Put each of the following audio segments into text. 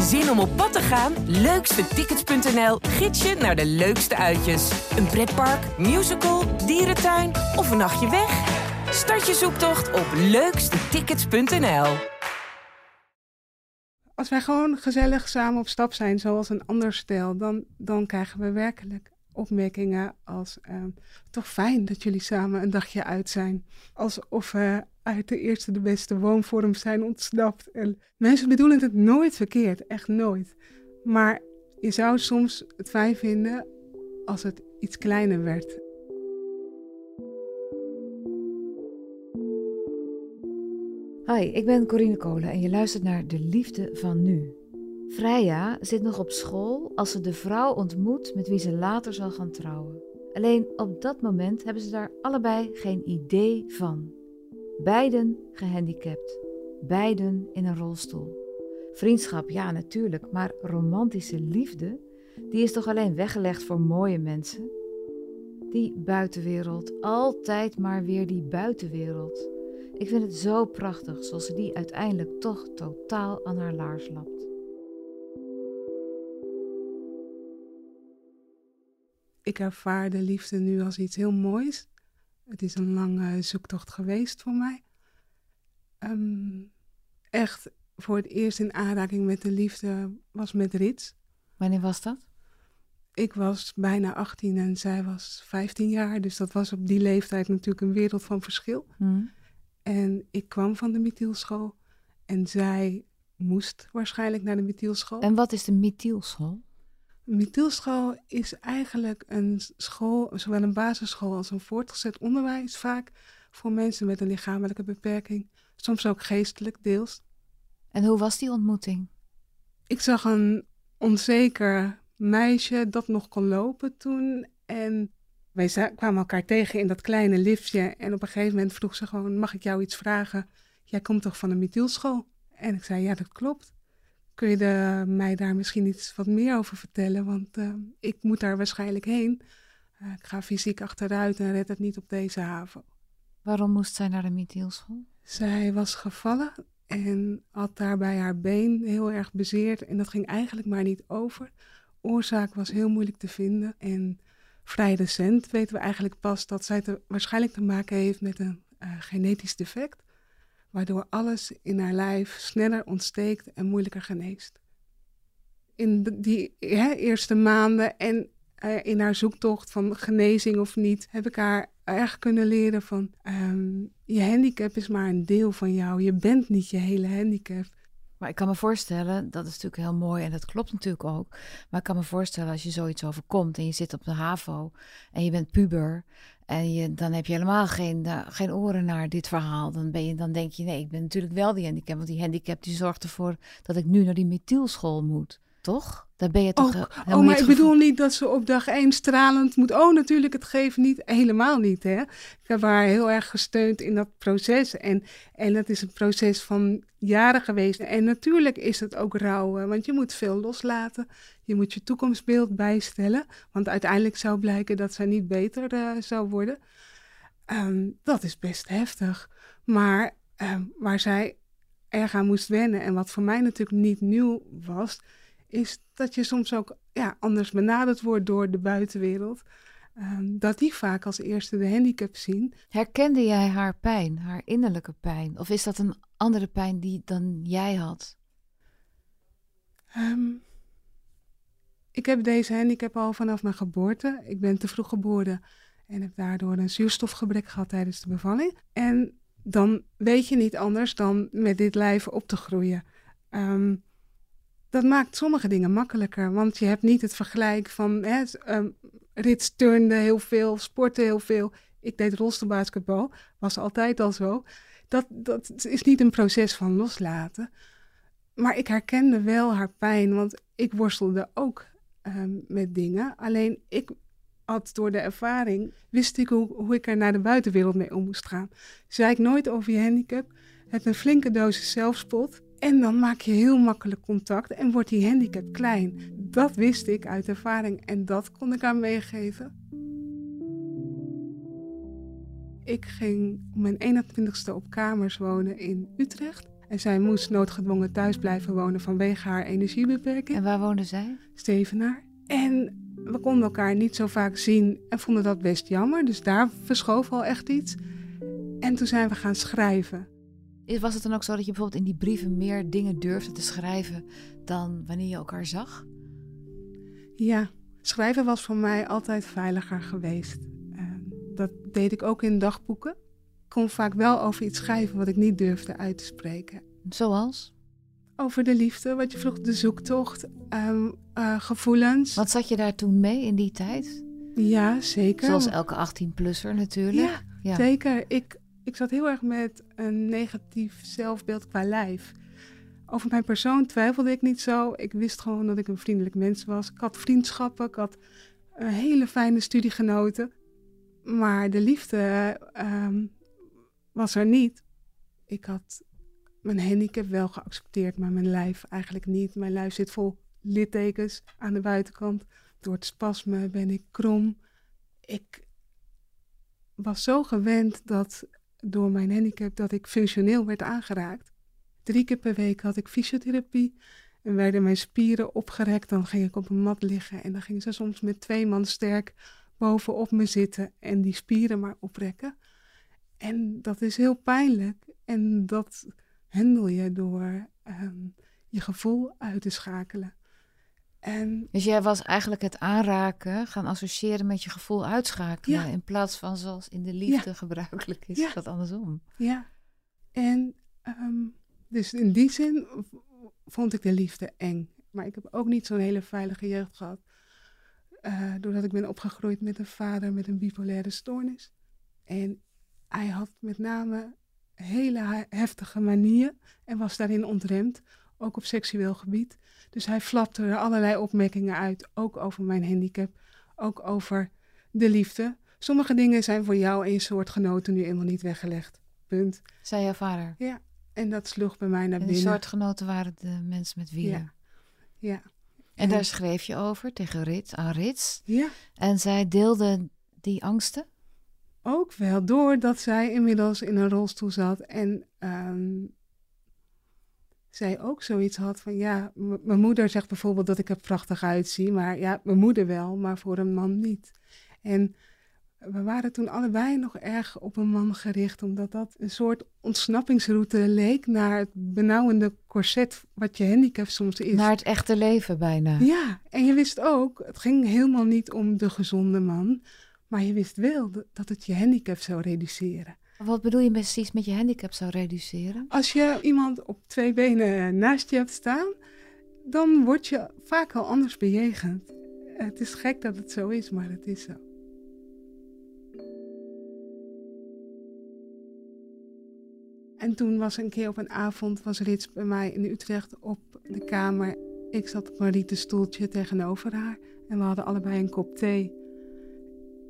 Zin om op pad te gaan? Leukstetickets.nl gids je naar de leukste uitjes. Een pretpark, musical, dierentuin of een nachtje weg? Start je zoektocht op leukstetickets.nl. Als wij gewoon gezellig samen op stap zijn, zoals een ander stel, dan, dan krijgen we werkelijk opmerkingen als ehm, toch fijn dat jullie samen een dagje uit zijn. Alsof we uit de eerste de beste woonvorm zijn ontsnapt. En mensen bedoelen het nooit verkeerd, echt nooit. Maar je zou soms het fijn vinden als het iets kleiner werd. Hoi, ik ben Corine Kolen en je luistert naar De Liefde van Nu. Freya zit nog op school als ze de vrouw ontmoet met wie ze later zal gaan trouwen. Alleen op dat moment hebben ze daar allebei geen idee van. Beiden gehandicapt, beiden in een rolstoel. Vriendschap, ja natuurlijk, maar romantische liefde, die is toch alleen weggelegd voor mooie mensen? Die buitenwereld, altijd maar weer die buitenwereld. Ik vind het zo prachtig zoals ze die uiteindelijk toch totaal aan haar laars lapt. Ik ervaar de liefde nu als iets heel moois. Het is een lange zoektocht geweest voor mij. Ehm, echt voor het eerst in aanraking met de liefde was met Rits. Wanneer was dat? Ik was bijna 18 en zij was 15 jaar. Dus dat was op die leeftijd natuurlijk een wereld van verschil. Hmm. En ik kwam van de Mithielschool. En zij moest waarschijnlijk naar de Mithielschool. En wat is de Mithielschool? Een Mithielschool is eigenlijk een school, zowel een basisschool als een voortgezet onderwijs, vaak voor mensen met een lichamelijke beperking, soms ook geestelijk deels. En hoe was die ontmoeting? Ik zag een onzeker meisje dat nog kon lopen toen. En wij kwamen elkaar tegen in dat kleine liftje. En op een gegeven moment vroeg ze gewoon: Mag ik jou iets vragen? Jij komt toch van de Mithielschool? En ik zei: Ja, dat klopt. Kun je de- mij daar misschien iets wat meer over vertellen? Want eh, ik moet daar waarschijnlijk heen. Eh, ik ga fysiek achteruit en red het niet op deze haven. Waarom moest zij naar de Mithielschool? Zij was gevallen en had daarbij haar been heel erg bezeerd. En dat ging eigenlijk maar niet over. Oorzaak was heel moeilijk te vinden. En vrij recent weten we eigenlijk pas dat zij te, waarschijnlijk te maken heeft met een eh, genetisch defect. Waardoor alles in haar lijf sneller ontsteekt en moeilijker geneest. In die hè, eerste maanden en eh, in haar zoektocht van genezing of niet, heb ik haar erg kunnen leren van ehm, je handicap is maar een deel van jou. Je bent niet je hele handicap. Maar ik kan me voorstellen, dat is natuurlijk heel mooi en dat klopt natuurlijk ook. Maar ik kan me voorstellen als je zoiets overkomt en je zit op de HAVO en je bent puber en je, dan heb je helemaal geen, eh, geen oren naar dit verhaal. Dan, ben je, dan denk je, nee, ik ben natuurlijk wel die handicap. Want die handicap die zorgt ervoor dat ik nu naar die methielschool moet. Toch? Dan ben je toch Ook, he- oh, maar ik bedoel niet dat ze op dag één stralend moet. Oh, natuurlijk, het geeft niet. Helemaal niet, hè. Ik heb haar heel erg gesteund in dat proces. En, en dat is een proces van jaren geweest. En natuurlijk is het ook rouwen, want je moet veel loslaten. Je moet je toekomstbeeld bijstellen. Want uiteindelijk zou blijken dat zij niet beter eh, zou worden. Ehm, dat is best heftig. Maar ehm, waar zij erg aan moest wennen en wat voor mij natuurlijk niet nieuw was, is dat je soms ook ja, anders benaderd wordt door de buitenwereld. Ehm, dat die vaak als eerste de handicap zien. Herkende jij haar pijn, haar innerlijke pijn? Of is dat een andere pijn die dan jij had? Ehm, ik heb deze handicap al vanaf mijn geboorte. Ik ben te vroeg geboren en heb daardoor een zuurstofgebrek gehad tijdens de bevalling. En dan weet je niet anders dan met dit lijf op te groeien. Ehm, dat maakt sommige dingen makkelijker, want je hebt niet het vergelijk van hè, ehm, Rits turnde heel veel, sportte heel veel. Ik deed rolstoelbasketbal, was altijd al zo. Dat, dat is niet een proces van loslaten. Maar ik herkende wel haar pijn, want ik worstelde ook ehm, met dingen. Alleen ik had door de ervaring, wist ik hoe, hoe ik er naar de buitenwereld mee om moest gaan. Zei ik nooit over je handicap, heb een flinke dosis zelfspot. En dan maak je heel makkelijk contact en wordt die handicap klein. Dat wist ik uit ervaring en dat kon ik haar meegeven. Ik ging op mijn 21ste op kamers wonen in Utrecht. En zij moest noodgedwongen thuis blijven wonen vanwege haar energiebeperking. En waar woonde zij? Stevenaar. En we konden elkaar niet zo vaak zien en vonden dat best jammer. Dus daar verschoof al echt iets. En toen zijn we gaan schrijven. Was het dan ook zo dat je bijvoorbeeld in die brieven meer dingen durfde te schrijven dan wanneer je elkaar zag? Ja, schrijven was voor mij altijd veiliger geweest. Uh, dat deed ik ook in dagboeken. Ik kon vaak wel over iets schrijven wat ik niet durfde uit te spreken. Zoals? Over de liefde, wat je vroeg, de zoektocht, um, uh, gevoelens. Wat zat je daar toen mee in die tijd? Ja, zeker. Zoals elke 18-plusser natuurlijk. Ja, ja, zeker. Ik, ik zat heel erg met een negatief zelfbeeld qua lijf. Over mijn persoon twijfelde ik niet zo. Ik wist gewoon dat ik een vriendelijk mens was. Ik had vriendschappen, ik had een hele fijne studiegenoten. Maar de liefde um, was er niet. Ik had mijn handicap wel geaccepteerd, maar mijn lijf eigenlijk niet. Mijn lijf zit vol littekens aan de buitenkant. Door het spasme ben ik krom. Ik was zo gewend dat door mijn handicap dat ik functioneel werd aangeraakt. Drie keer per week had ik fysiotherapie en werden mijn spieren opgerekt. Dan ging ik op een mat liggen en dan gingen ze soms met twee man sterk bovenop me zitten en die spieren maar oprekken. En dat is heel pijnlijk en dat handel je door um, je gevoel uit te schakelen. En, dus jij was eigenlijk het aanraken gaan associëren met je gevoel uitschakelen. Ja. In plaats van zoals in de liefde Ja. gebruikelijk is, Ja. dat andersom. Ja, en ehm, dus in die zin vond ik de liefde eng. Maar ik heb ook niet zo'n hele veilige jeugd gehad. Eh, doordat ik ben opgegroeid met een vader met een bipolaire stoornis. En hij had met name hele he- heftige manieren en was daarin ontremd, ook op seksueel gebied. Dus hij flapte er allerlei opmerkingen uit, ook over mijn handicap, ook over de liefde. Sommige dingen zijn voor jou en je soortgenoten nu eenmaal niet weggelegd. Punt. Zei jouw vader. En dat sloeg bij mij naar En die binnen. soortgenoten waren de mensen met wielen. Ja. En daar schreef je over tegen Rits, aan Rits. Ja, En zij deelde die angsten. ook wel. Doordat zij inmiddels in een rolstoel zat en ehm, zij ook zoiets had van ja, mijn moeder zegt bijvoorbeeld dat ik er prachtig uitzie, maar ja, mijn moeder wel, maar voor een man niet. En we waren toen allebei nog erg op een man gericht, omdat dat een soort ontsnappingsroute leek naar het benauwende corset wat je handicap soms is. Naar het echte leven bijna. Ja, en je wist ook, het ging helemaal niet om de gezonde man, maar je wist wel dat het je handicap zou reduceren. Wat bedoel je precies met je handicap zou reduceren? Als je iemand op twee benen naast je hebt staan, dan word je vaak al anders bejegend. Het is gek dat het zo is, maar het is zo. En toen was een keer op een avond, was Rits bij mij in Utrecht op de kamer. Ik zat op een rieten stoeltje tegenover haar en we hadden allebei een kop thee.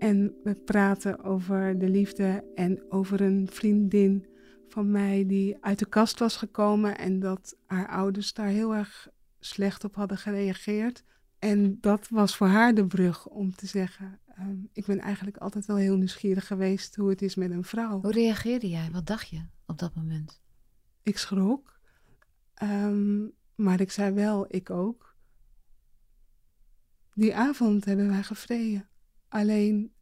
En we praten over de liefde en over een vriendin van mij die uit de kast was gekomen en dat haar ouders daar heel erg slecht op hadden gereageerd. En dat was voor haar de brug om te zeggen: ehm, Ik ben eigenlijk altijd wel heel nieuwsgierig geweest hoe het is met een vrouw. Hoe reageerde jij? Wat dacht je op dat moment? Ik schrok, Ehm, maar ik zei wel: Ik ook. Die avond hebben wij gevreden. Alleen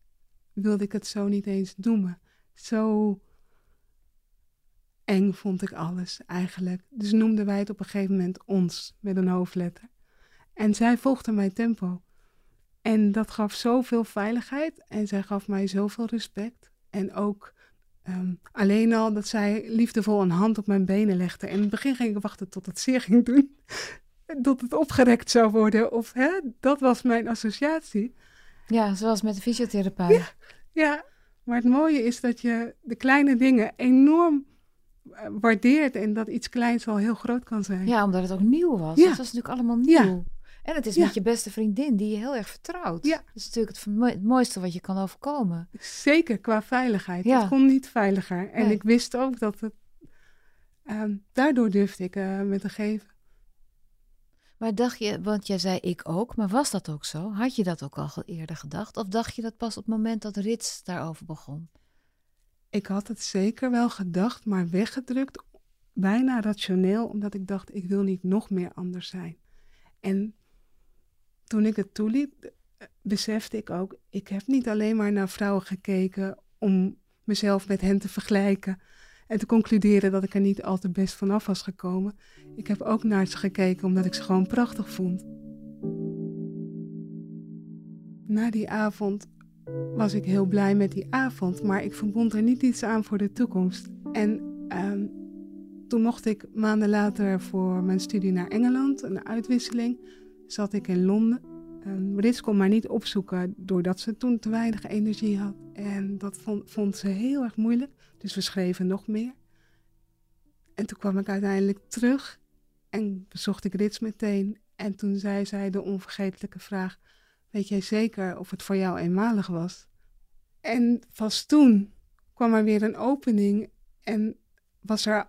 wilde ik het zo niet eens noemen. Zo eng vond ik alles eigenlijk. Dus noemden wij het op een gegeven moment ons met een hoofdletter. En zij volgde mijn tempo. En dat gaf zoveel veiligheid en zij gaf mij zoveel respect. En ook ehm, alleen al dat zij liefdevol een hand op mijn benen legde. En in het begin ging ik wachten tot het zeer ging doen. Tot het opgerekt zou worden. Of hè, dat was mijn associatie. Ja, zoals met de fysiotherapeut. Ja, maar het mooie is dat je de kleine dingen enorm eh, waardeert en dat iets kleins al heel groot kan zijn. Ja, omdat het ook nieuw was. Ja. Het was natuurlijk allemaal nieuw. Ja. En het is Ja. met je beste vriendin die je heel erg vertrouwt. Ja. Dat is natuurlijk het, mooiste wat je kan overkomen. Zeker qua veiligheid. Ja. Het kon niet veiliger. En Nee. ik wist ook dat het. ehm, daardoor durfde ik eh, met te geven. Maar dacht je, want jij zei ik ook, maar was dat ook zo? Had je dat ook al eerder gedacht? Of dacht je dat pas op het moment dat Rits daarover begon? Ik had het zeker wel gedacht, maar weggedrukt. bijna rationeel, omdat ik dacht, ik wil niet nog meer anders zijn. En toen ik het toeliet, besefte ik ook, ik heb niet alleen maar naar vrouwen gekeken om mezelf met hen te vergelijken en te concluderen dat ik er niet al te best vanaf was gekomen. Ik heb ook naar ze gekeken omdat ik ze gewoon prachtig vond. Na die avond was ik heel blij met die avond, maar ik verbond er niet iets aan voor de toekomst. En ehm, toen mocht ik maanden later voor mijn studie naar Engeland, een uitwisseling, zat ik in Londen. Um, Rits kon mij niet opzoeken doordat ze toen te weinig energie had. En dat vond, vond ze heel erg moeilijk. Dus we schreven nog meer. En toen kwam ik uiteindelijk terug en bezocht ik Rits meteen. En toen zei zij de onvergetelijke vraag: Weet jij zeker of het voor jou eenmalig was? En pas toen kwam er weer een opening en was er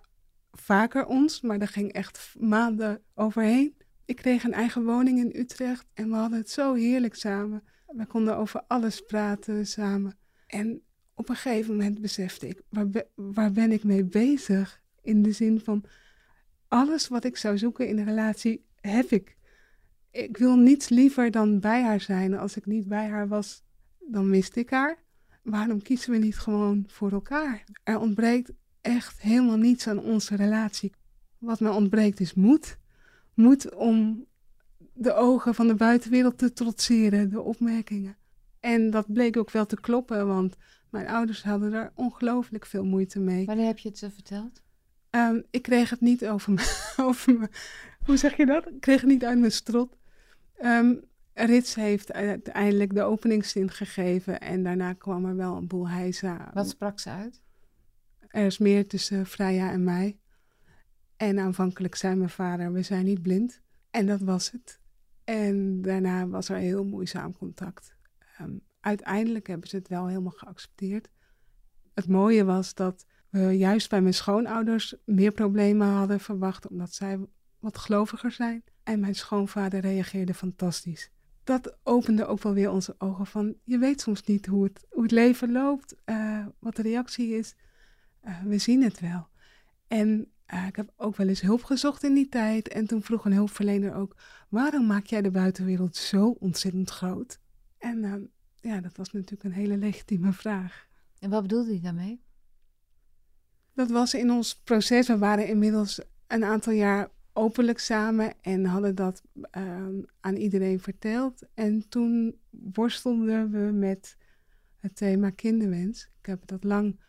vaker ons, maar daar ging echt maanden overheen. Ik kreeg een eigen woning in Utrecht en we hadden het zo heerlijk samen. We konden over alles praten samen. En op een gegeven moment besefte ik, waar, waar ben ik mee bezig? In de zin van, alles wat ik zou zoeken in een relatie, heb ik. Ik wil niets liever dan bij haar zijn. Als ik niet bij haar was, dan miste ik haar. Waarom kiezen we niet gewoon voor elkaar? Er ontbreekt echt helemaal niets aan onze relatie. Wat me ontbreekt is moed. Moed om de ogen van de buitenwereld te trotseren, de opmerkingen. En dat bleek ook wel te kloppen, want mijn ouders hadden daar ongelooflijk veel moeite mee. Wanneer heb je het ze verteld? Ehm, ik kreeg het niet over me, over me. Hoe zeg je dat? Ik kreeg het niet uit mijn strot. Um, Rits heeft uiteindelijk de openingszin gegeven en daarna kwam er wel een boel heisa. Wat sprak ze uit? Er is meer tussen Freya en mij. En aanvankelijk zei mijn vader, we zijn niet blind. En dat was het. En daarna was er heel moeizaam contact. Um, uiteindelijk hebben ze het wel helemaal geaccepteerd. Het mooie was dat we juist bij mijn schoonouders meer problemen hadden verwacht, omdat zij wat geloviger zijn. En mijn schoonvader reageerde fantastisch. Dat opende ook wel weer onze ogen van, je weet soms niet hoe het, hoe het leven loopt, uh, wat de reactie is. Uh, we zien het wel. En uh, ik heb ook wel eens hulp gezocht in die tijd. En toen vroeg een hulpverlener ook, waarom maak jij de buitenwereld zo ontzettend groot? En ja, dat was natuurlijk een hele legitieme vraag. En wat bedoelde hij daarmee? Dat was in ons proces. We waren inmiddels een aantal jaar openlijk samen en hadden dat uh, aan iedereen verteld. En toen worstelden we met het thema kinderwens. Ik heb dat lang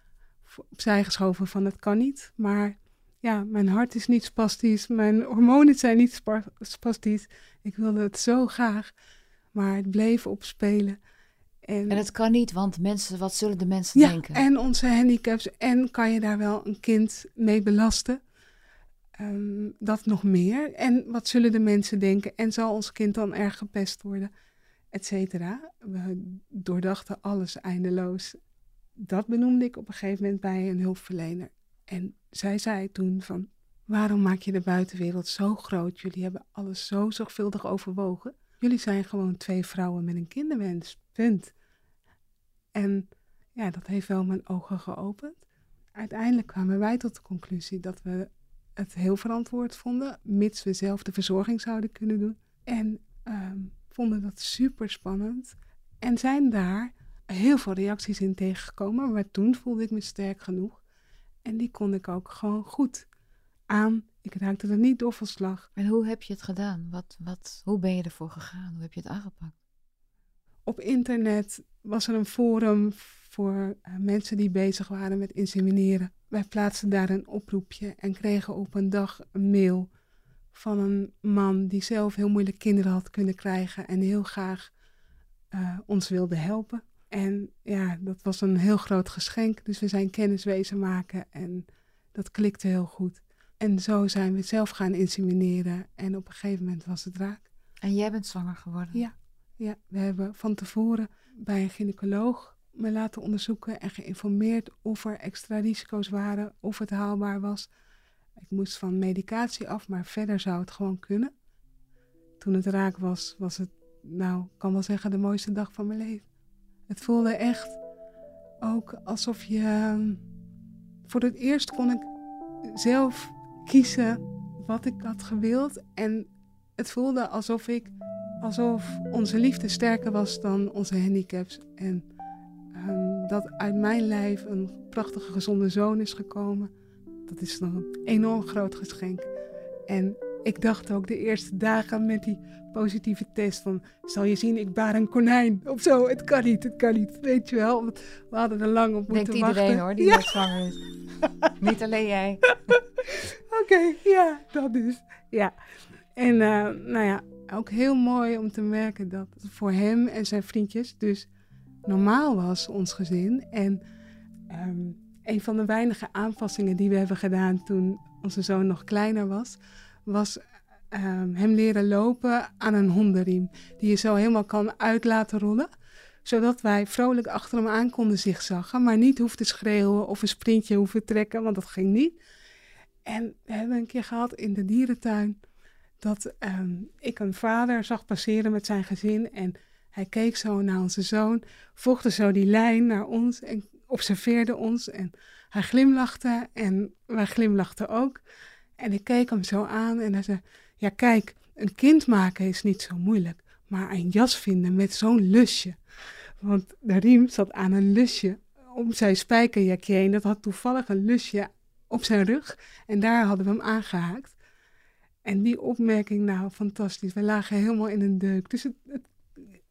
opzij geschoven van het kan niet. Maar ja, mijn hart is niet spastisch, mijn hormonen zijn niet spastisch. Ik wilde het zo graag, maar het bleef opspelen. En, en het kan niet, want mensen, wat zullen de mensen ja, denken? En onze handicaps. En kan je daar wel een kind mee belasten? Um, dat nog meer. En wat zullen de mensen denken? En zal ons kind dan erg gepest worden? Etcetera. We doordachten alles eindeloos. Dat benoemde ik op een gegeven moment bij een hulpverlener. En zij zei toen van, waarom maak je de buitenwereld zo groot? Jullie hebben alles zo zorgvuldig overwogen. Jullie zijn gewoon twee vrouwen met een kinderwens. Punt. En ja, dat heeft wel mijn ogen geopend. Uiteindelijk kwamen wij tot de conclusie dat we het heel verantwoord vonden, mits we zelf de verzorging zouden kunnen doen. En um, vonden dat super spannend. En zijn daar heel veel reacties in tegengekomen, maar toen voelde ik me sterk genoeg. En die kon ik ook gewoon goed aan. Ik raakte er niet door van slag. En hoe heb je het gedaan? Wat, wat, hoe ben je ervoor gegaan? Hoe heb je het aangepakt? Op internet was er een forum voor uh, mensen die bezig waren met insemineren. Wij plaatsten daar een oproepje en kregen op een dag een mail van een man die zelf heel moeilijk kinderen had kunnen krijgen en heel graag uh, ons wilde helpen. En ja, dat was een heel groot geschenk, dus we zijn kenniswezen maken en dat klikte heel goed. En zo zijn we zelf gaan insemineren en op een gegeven moment was het raak. En jij bent zwanger geworden? Ja, ja we hebben van tevoren bij een gynaecoloog me laten onderzoeken en geïnformeerd of er extra risico's waren, of het haalbaar was. Ik moest van medicatie af, maar verder zou het gewoon kunnen. Toen het raak was, was het, nou, ik kan wel zeggen, de mooiste dag van mijn leven. Het voelde echt ook alsof je. Voor het eerst kon ik zelf kiezen wat ik had gewild. En het voelde alsof ik, alsof onze liefde sterker was dan onze handicaps. En ehm, dat uit mijn lijf een prachtige, gezonde zoon is gekomen. Dat is nog een enorm groot geschenk. En ik dacht ook de eerste dagen met die positieve test van... zal je zien, ik baar een konijn of zo. Het kan niet, het kan niet, weet je wel. We hadden er lang op moeten Denkt wachten. iedereen hoor, die Ja. zwanger is. Niet alleen jij. Oké, ja, dat dus. Ja. En eh, nou ja, ook heel mooi om te merken dat het voor hem en zijn vriendjes dus normaal was, ons gezin. En ehm, een van de weinige aanpassingen die we hebben gedaan toen onze zoon nog kleiner was, was ehm, hem leren lopen aan een hondenriem. Die je zo helemaal kan uit laten rollen. Zodat wij vrolijk achter hem aan konden zigzaggen, maar niet hoefden schreeuwen of een sprintje hoeven trekken, want dat ging niet. En we hebben een keer gehad in de dierentuin dat ehm, ik een vader zag passeren met zijn gezin. En hij keek zo naar onze zoon, volgde zo die lijn naar ons en observeerde ons. En hij glimlachte en wij glimlachten ook. En ik keek hem zo aan en hij zei: Ja, kijk, een kind maken is niet zo moeilijk, maar een jas vinden met zo'n lusje. Want de riem zat aan een lusje om zijn spijkerjakje heen. Dat had toevallig een lusje op zijn rug. En daar hadden we hem aangehaakt. En die opmerking, nou, fantastisch. We lagen helemaal in een deuk. Dus het,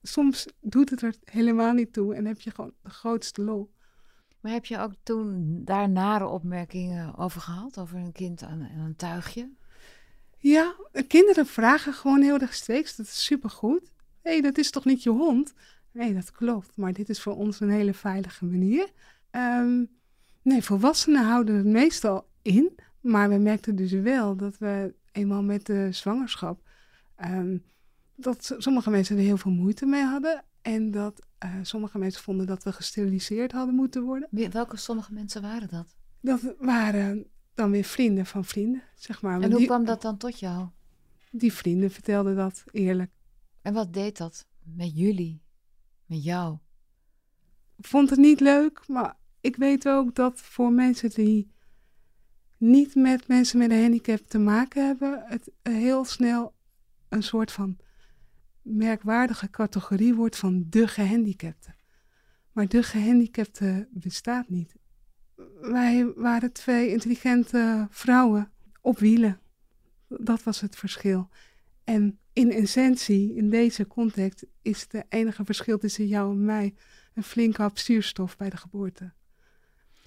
soms doet het er helemaal niet toe en heb je gewoon de grootste lol. Maar heb je ook toen daar nare opmerkingen over gehad? Over een kind aan, een tuigje? Ja, kinderen vragen gewoon heel erg steeds. Dat is supergoed. Hé, hey, dat is toch niet je hond? Nee, dat klopt. Maar dit is voor ons een hele veilige manier. Ehm, nee, volwassenen houden het meestal in. Maar we merkten dus wel dat we eenmaal met de zwangerschap... ehm, dat sommige mensen er heel veel moeite mee hadden. En dat eh, sommige mensen vonden dat we gesteriliseerd hadden moeten worden. Welke sommige mensen waren dat? Dat waren dan weer vrienden van vrienden, zeg maar. En hoe die, kwam dat dan tot jou? die vrienden vertelden dat eerlijk. En wat deed dat met jullie? Met jou? vond het niet leuk, maar ik weet ook dat voor mensen die niet met mensen met een handicap te maken hebben, het heel snel een soort van merkwaardige categorie wordt van de gehandicapte. Maar de gehandicapte bestaat niet. Wij waren twee intelligente vrouwen op wielen. Dat was het verschil. En in essentie, in deze context, is het enige verschil tussen jou en mij een flinke hap zuurstof bij de geboorte.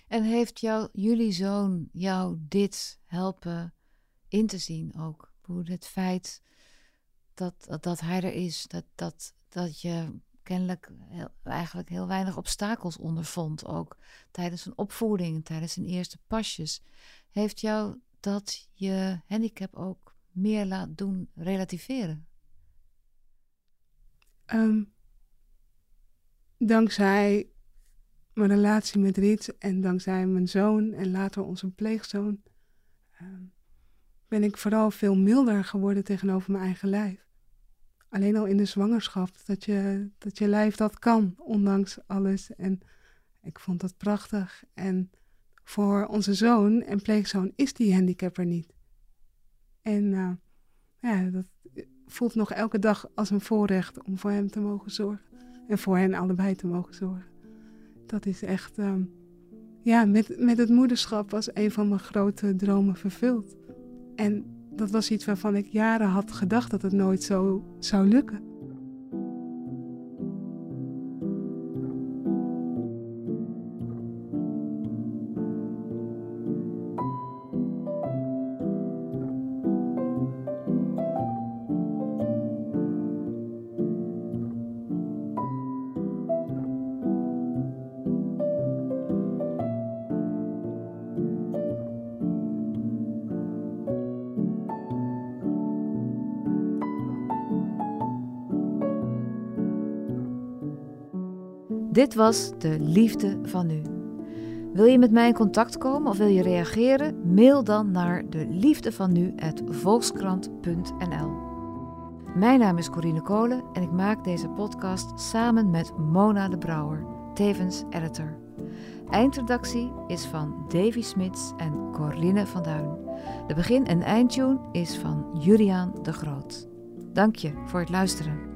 En heeft jullie zoon jou dit helpen in te zien ook? Hoe het feit dat, dat, hij er is, dat, dat, dat je kennelijk eigenlijk heel weinig obstakels ondervond, ook tijdens een opvoeding, tijdens zijn eerste pasjes. Heeft jou dat je handicap ook meer laat doen relativeren? Ehm, dankzij mijn relatie met Rits en dankzij mijn zoon en later onze pleegzoon, ehm, ben ik vooral veel milder geworden tegenover mijn eigen lijf. Alleen al in de zwangerschap, dat je, dat je lijf dat kan, ondanks alles. En ik vond dat prachtig. En voor onze zoon en pleegzoon is die handicap er niet. En eh, ja, dat voelt nog elke dag als een voorrecht om voor hem te mogen zorgen. En voor hen allebei te mogen zorgen. Dat is echt, ehm, ja, met, met het moederschap was een van mijn grote dromen vervuld. En dat was iets waarvan ik jaren had gedacht dat het nooit zo zou lukken. Dit was de liefde van nu. Wil je met mij in contact komen of wil je reageren? Mail dan naar de liefde van. Mijn naam is Corine Kolen en ik maak deze podcast samen met Mona de Brouwer, tevens editor. Eindredactie is van Davy Smits en Corinne van Duin. De begin- en eindtune is van Juriaan de Groot. Dank je voor het luisteren.